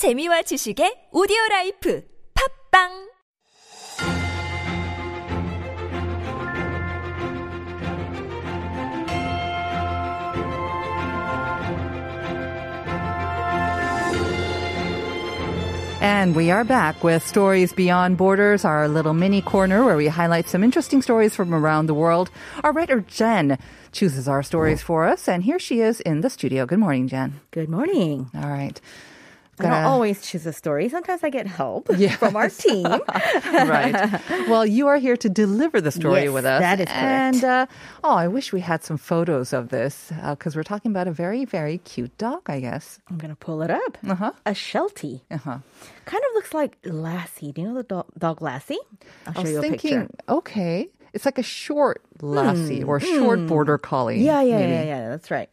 재미와 지식의 오디오 라이프 팝빵 And we are back with Stories Beyond Borders, our little mini corner where we highlight some interesting stories from around the world. Our writer Jen chooses our stories for us, and here she is in the studio. Good morning, Jen. Good morning. All right. I don't always choose a story. Sometimes I get help from our team. right. Well, you are here to deliver the story Yes, with us. that is correct. And uh, oh, I wish we had some photos of this because we're talking about a very, very cute dog, I guess. I'm going to pull it up. Uh-huh. A Sheltie. Uh-huh. Kind of looks like Lassie. Do you know the dog, dog Lassie? I'll show I was you a thinking, picture. okay, it's like a short lassie or a short border collie. Yeah, yeah, maybe. yeah, yeah. That's right.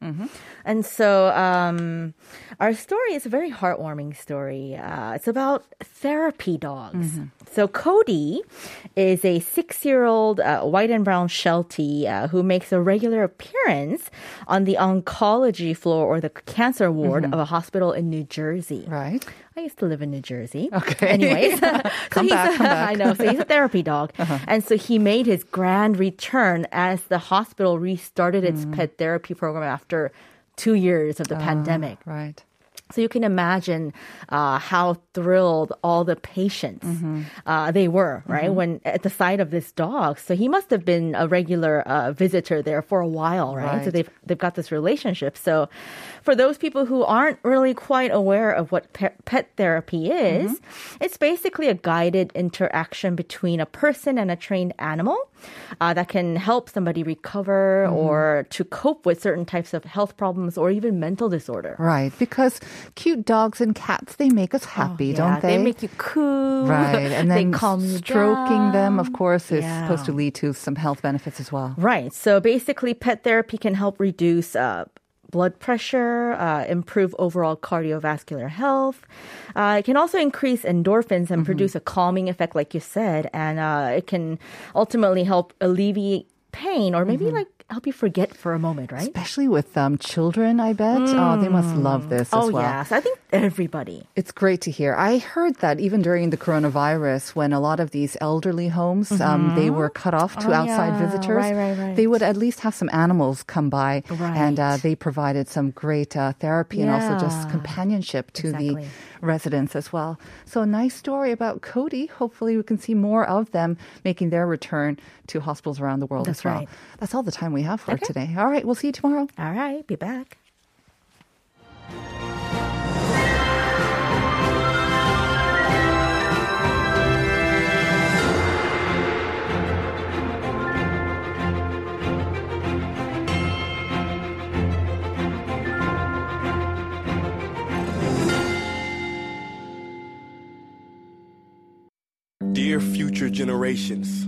And so, um, our story is a very heartwarming story. Uh, it's about therapy dogs. So, Cody is a six-year-old uh, white and brown Sheltie uh, who makes a regular appearance on the oncology floor or the cancer ward of a hospital in New Jersey. Right. I used to live in New Jersey. Okay. Anyways, so Come he's back, a- come back. I know. So he's a therapy dog, and so he made his grand return as the hospital restarted its Mm. pet therapy program after two years of the pandemic. Right. So you can imagine uh, how thrilled all the patients Mm-hmm. uh, they were, right, when at the sight of this dog. So he must have been a regular uh, visitor there for a while, right? So they've they've got this relationship. So for those people who aren't really quite aware of what pe- pet therapy is, Mm-hmm. it's basically a guided interaction between a person and a trained animal uh, that can help somebody recover Mm-hmm. or to cope with certain types of health problems or even mental disorder. Right. Because cute dogs and cats, they make us happy, Oh, Yeah, don't they? They make you coo. Right. And they then stroking them, of course, is Yeah. supposed to lead to some health benefits as well. Right. So basically, pet therapy can help reduce uh, blood pressure, uh, improve overall cardiovascular health. Uh, it can also increase endorphins and produce a calming effect, like you said, and uh, it can ultimately help alleviate pain or maybe like help you forget for a moment, right? Especially with um, children, I bet. Oh, they must love this as oh well. yes, I think everybody. It's great to hear. I heard that even during the coronavirus, when a lot of these elderly homes, um, they were cut off to Oh, outside yeah. visitors, Right, right, right. they would at least have some animals come by, and uh, they provided some great uh, therapy and also just companionship to the residents as well. So a nice story about Cody. Hopefully, we can see more of them making their return to hospitals around the world That's as well. right. That's all the time we have for today. All right, we'll see you tomorrow. All right, be back. Dear future generations,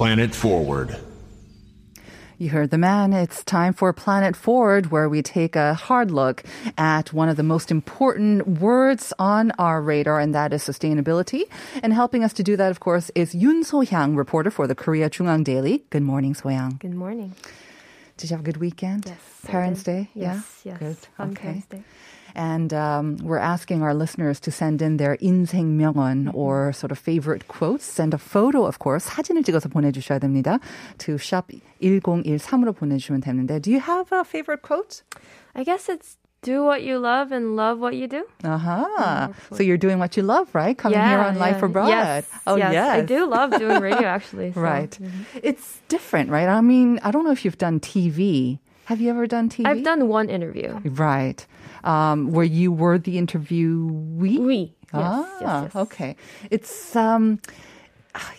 Planet Forward. You heard the man. It's time for Planet Forward, where we take a hard look at one of the most important words on our radar, and that is sustainability. And helping us to do that, of course, is Yoon So-hyang, reporter for the Korea JoongAng Daily. Good morning, So-hyang. Good morning. Did you have a good weekend? Yes. Parents' Day? Yes, yeah? yes. Good. Fun okay. Parents' Day. And um, we're asking our listeners to send in their 인생 명언 or sort of favorite quotes. Send a photo, of course. 사진을 찍어서 보내주셔야 됩니다. To shop 1013으로 보내주시면 되는데. Do you have a favorite quote? I guess it's do what you love and love what you do. Uh-huh. So you're doing what you love, right? Coming here on Life Abroad. Yes, Oh, yes. yes. I do love doing radio, actually. so, Right. mhm. It's different, right? I mean, I don't know if you've done TV. Have you ever done TV? I've done one interview. Right. Um, where you were the interviewee? Oui. Yes, ah, yes, yes. okay. It's um,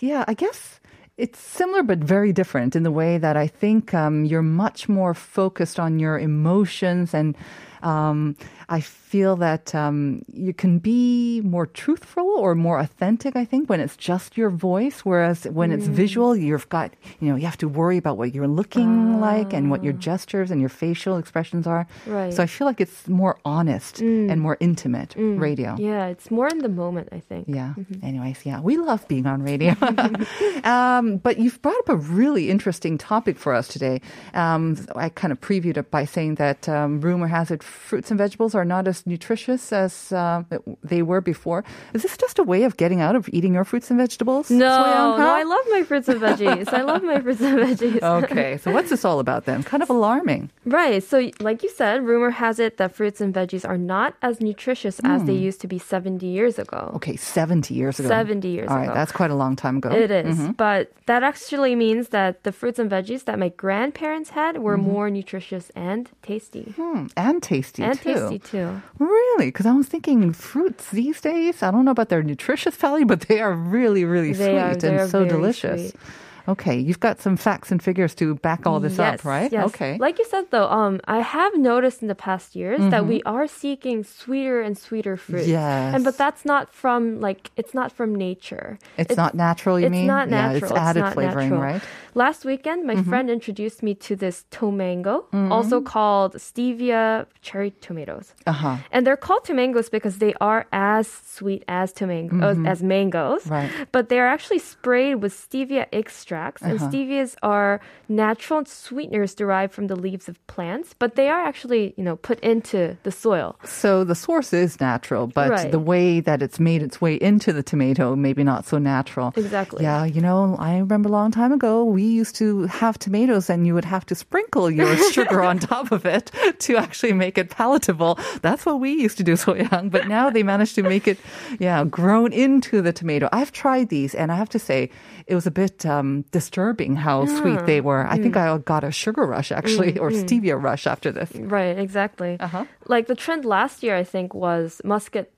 yeah. I guess It's similar but very different in the way that I think um, you're much more focused on your emotions and um, I feel that um, you can be more truthful or more authentic. I think when it's just your voice, whereas when it's Mm. visual, you've got you know you have to worry about what you're looking like and what your gestures and your facial expressions are. Ah. Right. So I feel like it's more honest and more intimate radio. Yeah, it's more in the moment, I think. Yeah. Anyways, yeah, we love being on radio. um, but you've brought up a really interesting topic for us today. Um, I kind of previewed it by saying that um, rumor has it fruits and vegetables are not as nutritious as uh, they were before. Is this just a way of getting out of eating your fruits and vegetables? No, no. I love my fruits and veggies. I love my fruits and veggies. Okay, so what's this all about then? Kind of alarming. Right. So, like you said, rumor has it that fruits and veggies are not as nutritious as they used to be 70 years ago. Hmm. Okay, 70 years ago. 70 years All right, ago. that's quite a long time ago. It is, But that actually means that the fruits and veggies that my grandparents had were more nutritious and tasty. Hmm, and tasty and too. tasty too. Really? Because I was thinking fruits these days, I don't know about their nutritious value, but they are really, really They sweet they and so delicious. sweet. Okay, you've got some facts and figures to back all this yes, up, right? Yes. Okay. Like you said, though, um, I have noticed in the past years that Mm-hmm. we are seeking sweeter and sweeter fruits. Yes. And but that's not from like it's not from nature. it's, not natural, you it's mean? not Yeah, natural. it's added not flavoring, natural. right? Mm-hmm. Last weekend, my friend introduced me to this tomango, also called stevia cherry tomatoes. Uh huh. And they're called tomangos because they are as sweet as tomango as mangoes. Right. But they are actually sprayed with stevia extracts, and uh-huh. stevias are natural sweeteners derived from the leaves of plants. But they are actually, you know, put into the soil. So the source is natural, but Right. the way that it's made its way into the tomato, maybe not so natural. Exactly. Yeah, you know, I remember a long time ago, we used to have tomatoes and you would have to sprinkle your sugar on top of it to actually make it palatable. That's what we used to do so young, but now they managed to make it, yeah, grown into the tomato. I've tried these and I have to say, it was a bit um, disturbing how sweet they were. I think I got a sugar rush actually, or stevia rush after this. Right, exactly. Uh-huh. Like the trend last year, I think, was Muscat.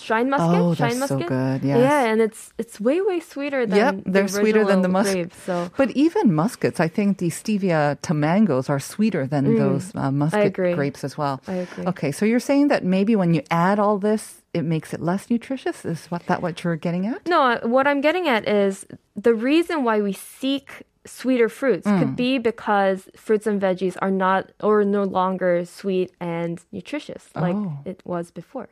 Shine Muscat, Oh, shine that's so good, yes. Yeah, and it's it's way way sweeter than Yep, they're sweeter than the original musk. grapes, So But even Muscats, I think the stevia tomangos are sweeter than those uh, Muscat grapes as well. I agree. Okay, so you're saying that maybe when you add all this, it makes it less nutritious. Is what that what you're getting at? No, uh, what I'm getting at is the reason why we seek sweeter fruits Mm. could be because fruits and veggies are not or no longer sweet and nutritious like Oh. it was before.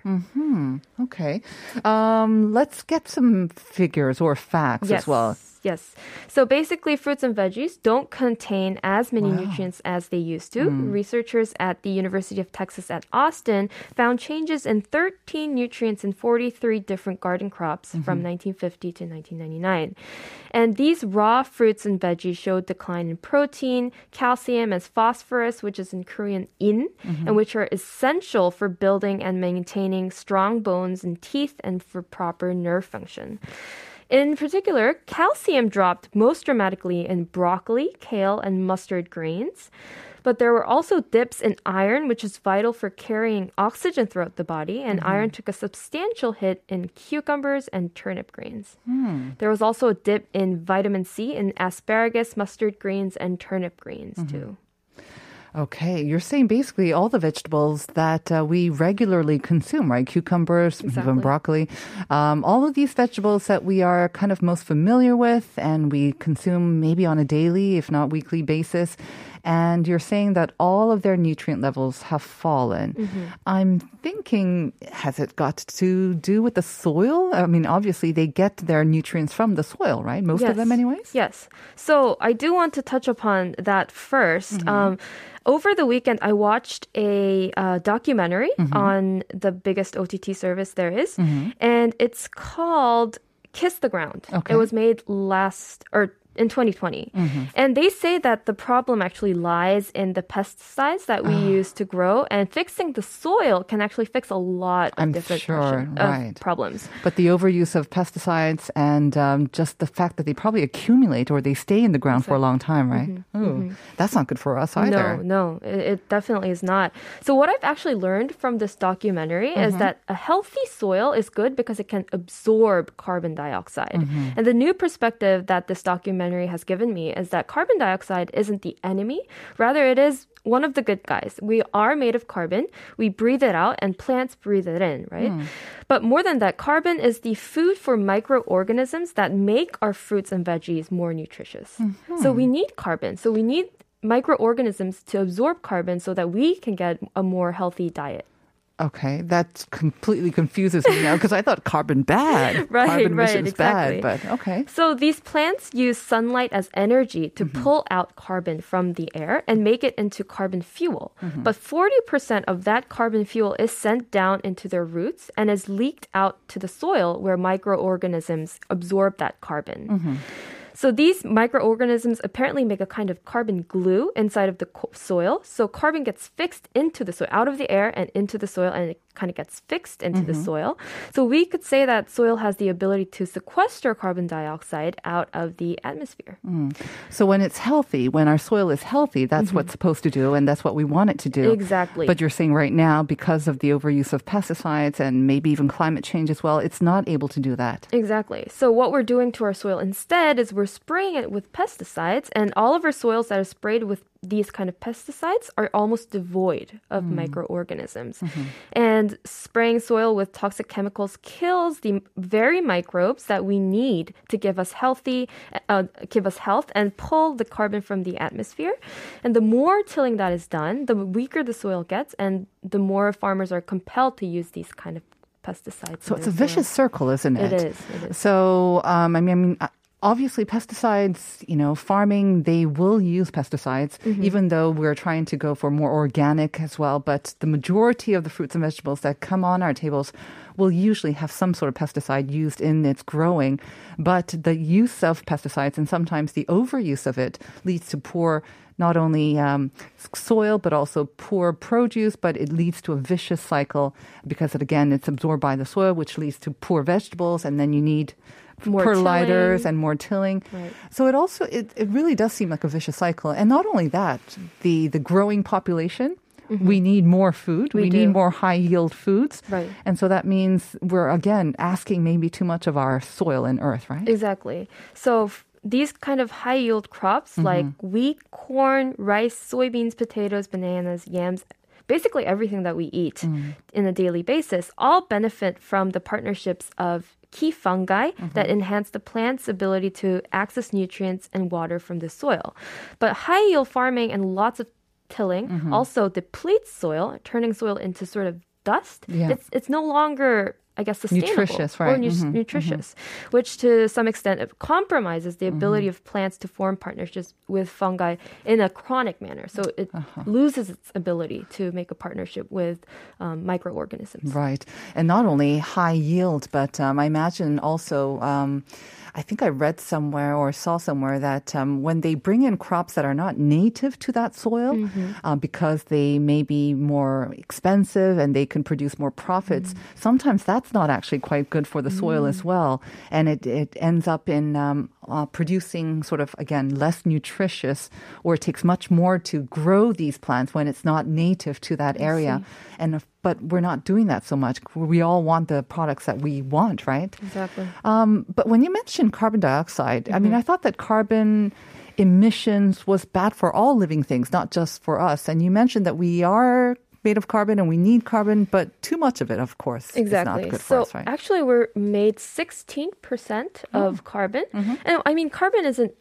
Okay, um, let's get some figures or facts Yes. as well. Yes. So basically, fruits and veggies don't contain as many nutrients as they used to. Hmm. Researchers at the University of Texas at Austin found changes in 13 nutrients in 43 different garden crops Mm-hmm. from 1950 to 1999. And these raw fruits and veggies showed decline in protein, calcium, as phosphorus, which is in Korean in, Mm-hmm. and which are essential for building and maintaining strong bones and teeth and for proper nerve function. In particular, calcium dropped most dramatically in broccoli, kale, and mustard greens. But there were also dips in iron, which is vital for carrying oxygen throughout the body, and mm-hmm. iron took a substantial hit in cucumbers and turnip greens. Hmm. There was also a dip in vitamin C in asparagus, mustard greens, and turnip greens, mm-hmm. too. Okay, you're saying basically all the vegetables that uh, we regularly consume, right? Cucumbers, even broccoli, um, all of these vegetables that we are kind of most familiar with and we consume maybe on a daily, if not weekly basis. And you're saying that all of their nutrient levels have fallen. Mm-hmm. I'm thinking, has it got to do with the soil? I mean, obviously they get their nutrients from the soil, right? Most of them, anyways. Yes. So I do want to touch upon that 1st Mm-hmm. Um, over the weekend, I watched a uh, documentary Mm-hmm. on the biggest OTT service there is, and it's called Kiss the Ground. Okay. It was made last or in 2020. And they say that the problem actually lies in the pesticides that we use to grow, and fixing the soil can actually fix a lot of I'm different sure, of right. problems. But the overuse of pesticides and um, just the fact that they probably accumulate or they stay in the ground for a long time, right? Ooh, That's not good for us either. No, no, it, it definitely is not. So what I've actually learned from this documentary is Mm-hmm. that a healthy soil is good because it can absorb carbon dioxide. Mm-hmm. And the new perspective that this documentary has given me is that carbon dioxide isn't the enemy, rather it is one of the good guys. We are made of carbon. We breathe it out and plants breathe it in, right? Hmm. But more than that, carbon is the food for microorganisms that make our fruits and veggies more nutritious. Mm-hmm. So we need carbon. So we need microorganisms to absorb carbon so that we can get a more healthy diet. Okay, that completely confuses me now because I thought carbon bad. Right, carbon right, emissions exactly. bad, but okay. So these plants use sunlight as energy to mm-hmm. pull out carbon from the air and make it into carbon fuel. Mm-hmm. But 40% of that carbon fuel is sent down into their roots and is leaked out to the soil where microorganisms absorb that carbon. Mm-hmm. So these microorganisms apparently make a kind of carbon glue inside of the soil. So carbon gets fixed into the soil, out of the air and into the soil, and it kind of gets fixed into the mm-hmm. soil. So we could say that soil has the ability to sequester carbon dioxide out of the atmosphere. Mm. So when it's healthy, when our soil is healthy, that's what's mm-hmm. supposed to do, and that's what we want it to do. Exactly. But you're saying right now, because of the overuse of pesticides and maybe even climate change as well, it's not able to do that. Exactly. So what we're doing to our soil instead is we're spraying it with pesticides, and all of our soils that are sprayed with these kind of pesticides are almost devoid of microorganisms. And spraying soil with toxic chemicals kills the very microbes that we need to give us healthy, uh, give us health, and pull the carbon from the atmosphere. And the more tilling that is done, the weaker the soil gets, and the more farmers are compelled to use these kind of pesticides. So it's a vicious circle, isn't it? It is, it is. So, um, I mean, I mean, obviously, pesticides. You know, farming they will use pesticides, Mm-hmm. even though we're trying to go for more organic as well. But the majority of the fruits and vegetables that come on our tables will usually have some sort of pesticide used in its growing. But the use of pesticides and sometimes the overuse of it leads to poor not only um, soil but also poor produce, but it leads to a vicious cycle because it, again it's absorbed by the soil, which leads to poor vegetables, and then you need More tilling. and more tilling. Right. So it also it, it really does seem like a vicious cycle. And not only that, the the growing population. We need more food. Mm-hmm. We need more high yield foods. Right. And so that means we're again asking maybe too much of our soil and earth, right? Exactly. So f- these kind of high yield crops like wheat, corn, rice, soybeans, potatoes, bananas, yams, basically everything that we eat in a daily basis all benefit from the partnerships of key fungi mm-hmm. that enhance the plant's ability to access nutrients and water from the soil. But high yield farming and lots of tilling mm-hmm. also depletes soil, turning soil into sort of dust. Yeah. It's it's no longer I guess sustainable Nutritious, or right. nu- Mhm, nutritious, which to some extent compromises the ability Mm-hmm. of plants to form partnerships with fungi in a chronic manner. So it Uh-huh. loses its ability to make a partnership with um, microorganisms. Right. And not only high yield, but um, I imagine also, um, I think I read somewhere or saw somewhere that um, when they bring in crops that are not native to that soil, uh, because they may be more expensive and they can produce more profits, sometimes that's not actually quite good for the soil as well. And it, it ends up in um, uh, producing sort of, again, less nutritious, or it takes much more to grow these plants when it's not native to that area. And if, but we're not doing that so much. We all want the products that we want, right? Exactly. Um, but when you mentioned carbon dioxide, I mean, I thought that carbon emissions was bad for all living things, not just for us. And you mentioned that we are made of carbon and we need carbon, but too much of it, of course, Exactly. is not good so for us, right? actually, we're made 16% Oh. of carbon, Mm-hmm. and I mean, carbon isn't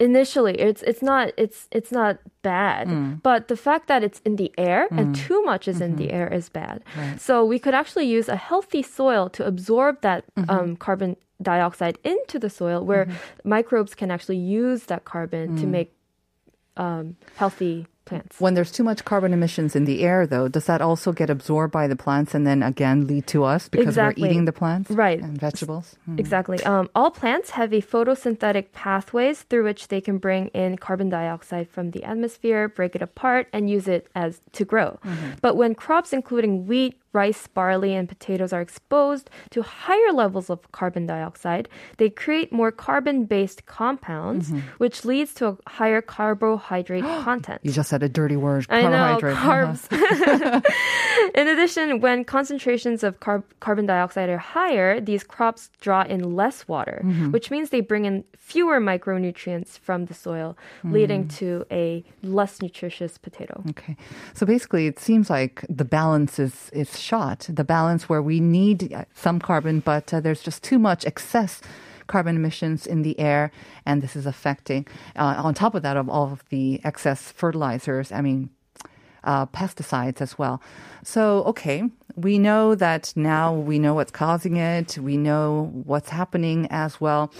initially it's it's not it's it's not bad Mm. but the fact that it's in the air and too much is in the Mm-hmm. air is bad so we could actually use a healthy soil to absorb that Mm-hmm. um, carbon dioxide into the soil where microbes can actually use that carbon Mm. to make um, healthy plants. When there's too much carbon emissions in the air, though, does that also get absorbed by the plants and then again lead to us because Exactly. we're eating the plants Right. and vegetables? Hmm. Exactly. Um, all plants have a photosynthetic pathways through which they can bring in carbon dioxide from the atmosphere, break it apart, and use it as to grow. But when crops including wheat, rice, barley, and potatoes are exposed to higher levels of carbon dioxide, they create more carbon-based compounds, which leads to a higher carbohydrate content. You just said a dirty word. I know, carbohydrate. Uh-huh. carbs. in addition, when concentrations of carb- carbon dioxide are higher, these crops draw in less water, Mm-hmm. which means they bring in fewer micronutrients from the soil, leading Mm. to a less nutritious potato. Okay. So basically, it seems like the balance is, is shot. The balance where we need uh, some carbon, but uh, there's just too much excess carbon emissions in the air, and this is affecting, uh, on top of that, of all of the excess fertilizers, I mean, uh, pesticides as well. So, okay, we know that now we know what's causing it, we know what's happening as well.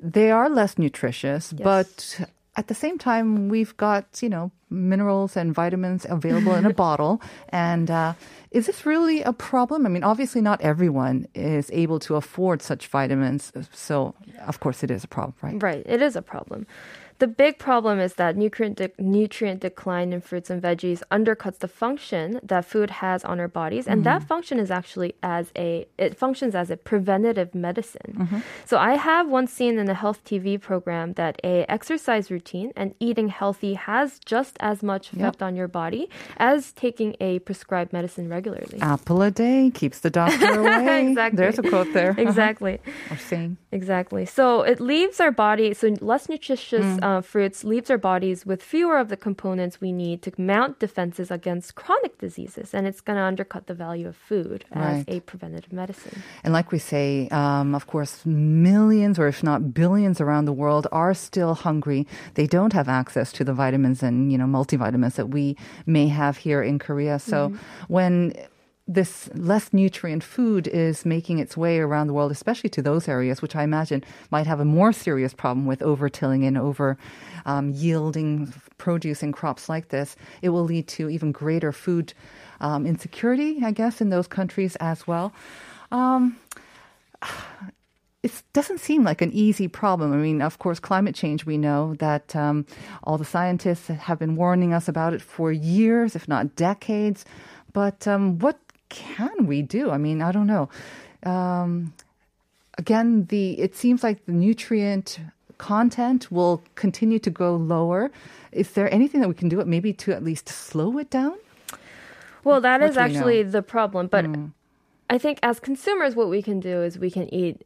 They are less nutritious, but at the same time, we've got, you know, minerals and vitamins available in a bottle. And uh, is this really a problem? I mean, obviously, not everyone is able to afford such vitamins. So, of course, it is a problem, right? Right, it is a problem. The big problem is that nutrient de- nutrient decline in fruits and veggies undercuts the function that food has on our bodies, and that mm-hmm. function is actually as a it functions as a preventative medicine. Mm-hmm. So I have once seen in a health TV program that a exercise routine and eating healthy has just as much effect on your body as taking a prescribed medicine regularly. Apple a day keeps the doctor away. Exactly. There's a quote there. Exactly. or saying. Exactly. So it leaves our body, so less nutritious mm. Uh, fruits leaves our bodies with fewer of the components we need to mount defenses against chronic diseases. And it's going to undercut the value of food as Right. a preventative medicine. And like we say, um, of course, millions or if not billions around the world are still hungry. They don't have access to the vitamins and, you know, multivitamins that we may have here in Korea. So when this less nutrient food is making its way around the world, especially to those areas, which I imagine might have a more serious problem with over-tilling and over um, yielding produce and crops like this, it will lead to even greater food um, insecurity, I guess, in those countries as well. Um, it doesn't seem like an easy problem. I mean, of course, climate change, we know that um, all the scientists have been warning us about it for years, if not decades. But um, what can we do? I mean, I don't know. Um, again, the it seems like the nutrient content will continue to go lower. Is there anything that we can do, It maybe to at least slow it down? Well, that What is we know? actually the problem. But I think as consumers, what we can do is we can eat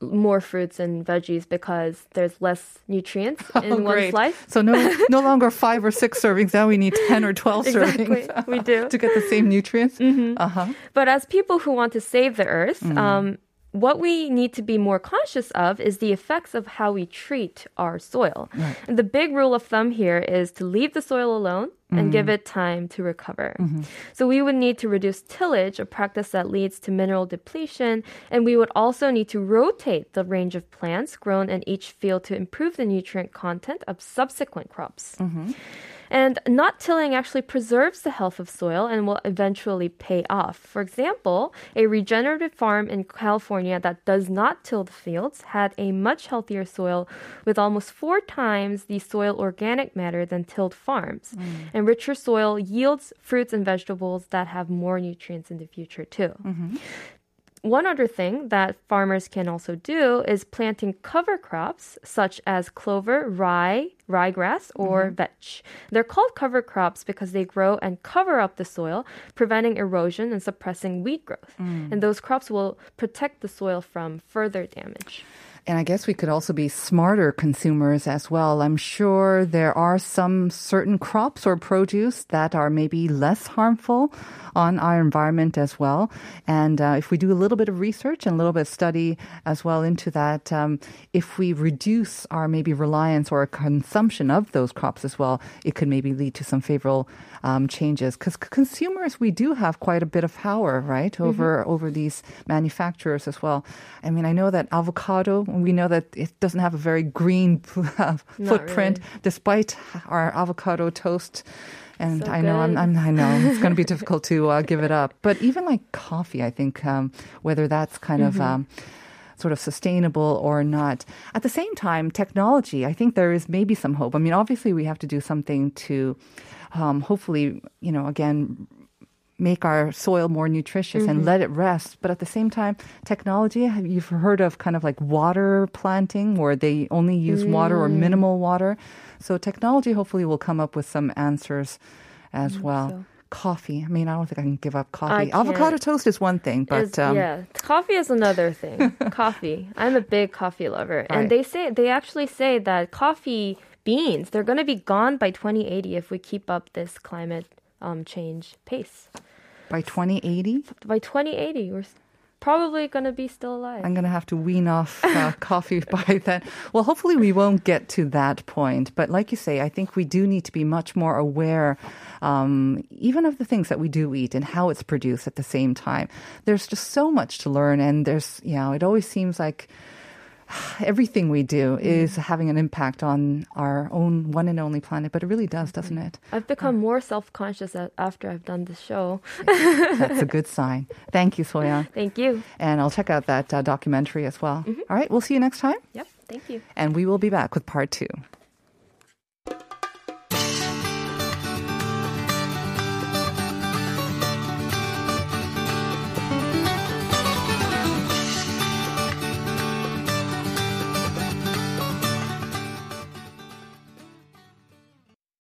more fruits and veggies because there's less nutrients in Oh, slice. great. life. So no, no longer five or six servings. Now we need ten or twelve Exactly, servings. we do. to get the same nutrients. Uh huh. But as people who want to save the earth, Mm. um, what we need to be more conscious of is the effects of how we treat our soil. And the big rule of thumb here is to leave the soil alone and give Mm. it time to recover. Mm-hmm. So we would need to reduce tillage, a practice that leads to mineral depletion, and we would also need to rotate the range of plants grown in each field to improve the nutrient content of subsequent crops. Mm-hmm. And not tilling actually preserves the health of soil and will eventually pay off. For example, a regenerative farm in California that does not till the fields had a much healthier soil with almost four times the soil organic matter than tilled farms. Mm. And richer soil yields fruits and vegetables that have more nutrients in the future too. Mm-hmm. One other thing that farmers can also do is planting cover crops such as clover, rye, ryegrass, or mm-hmm. vetch. They're called cover crops because they grow and cover up the soil, preventing erosion and suppressing weed growth. Mm. And those crops will protect the soil from further damage. And I guess we could also be smarter consumers as well. I'm sure there are some certain crops or produce that are maybe less harmful on our environment as well. And uh, if we do a little bit of research and a little bit of study as well into that, um, if we reduce our maybe reliance or consumption of those crops as well, it could maybe lead to some favorable um, changes. Because consumers, we do have quite a bit of power, right, over over these manufacturers as well. I mean, I know that avocado we know that it doesn't have a very green uh, footprint, despite our avocado toast. And So I know, I'm. I'm, I know it's going to be difficult to uh, give it up. But even like coffee, I think um, whether that's kind of um, sort of sustainable or not. At the same time, technology, I think there is maybe some hope. I mean, obviously, we have to do something to um, hopefully, you know, again, make our soil more nutritious and let it rest. But at the same time, technology, have you've heard of kind of like water planting where they only use water or minimal water. So technology hopefully will come up with some answers as well. so. Coffee. I mean, I don't think I can give up coffee. Avocado toast is one thing, but um, yeah, coffee is another thing. coffee. I'm a big coffee lover, Right. and they say they actually say that coffee beans they're going to be gone by 2080 if we keep up this climate um, change pace. By 2080, By 2080, we're probably going to be still alive. I'm going to have to wean off uh, coffee by then. Well, hopefully we won't get to that point. But like you say, I think we do need to be much more aware, um, even of the things that we do eat and how it's produced at the same time. There's just so much to learn, and there's, you know, it always seems like everything we do mm-hmm. is having an impact on our own one and only planet, but it really does, doesn't mm-hmm. it? I've become more self-conscious after I've done this show. That's a good sign. Thank you, So-hyang. Thank you. And I'll check out that uh, documentary as well. Mm-hmm. All right, we'll see you next time. Yep. Thank you. And we will be back with part two.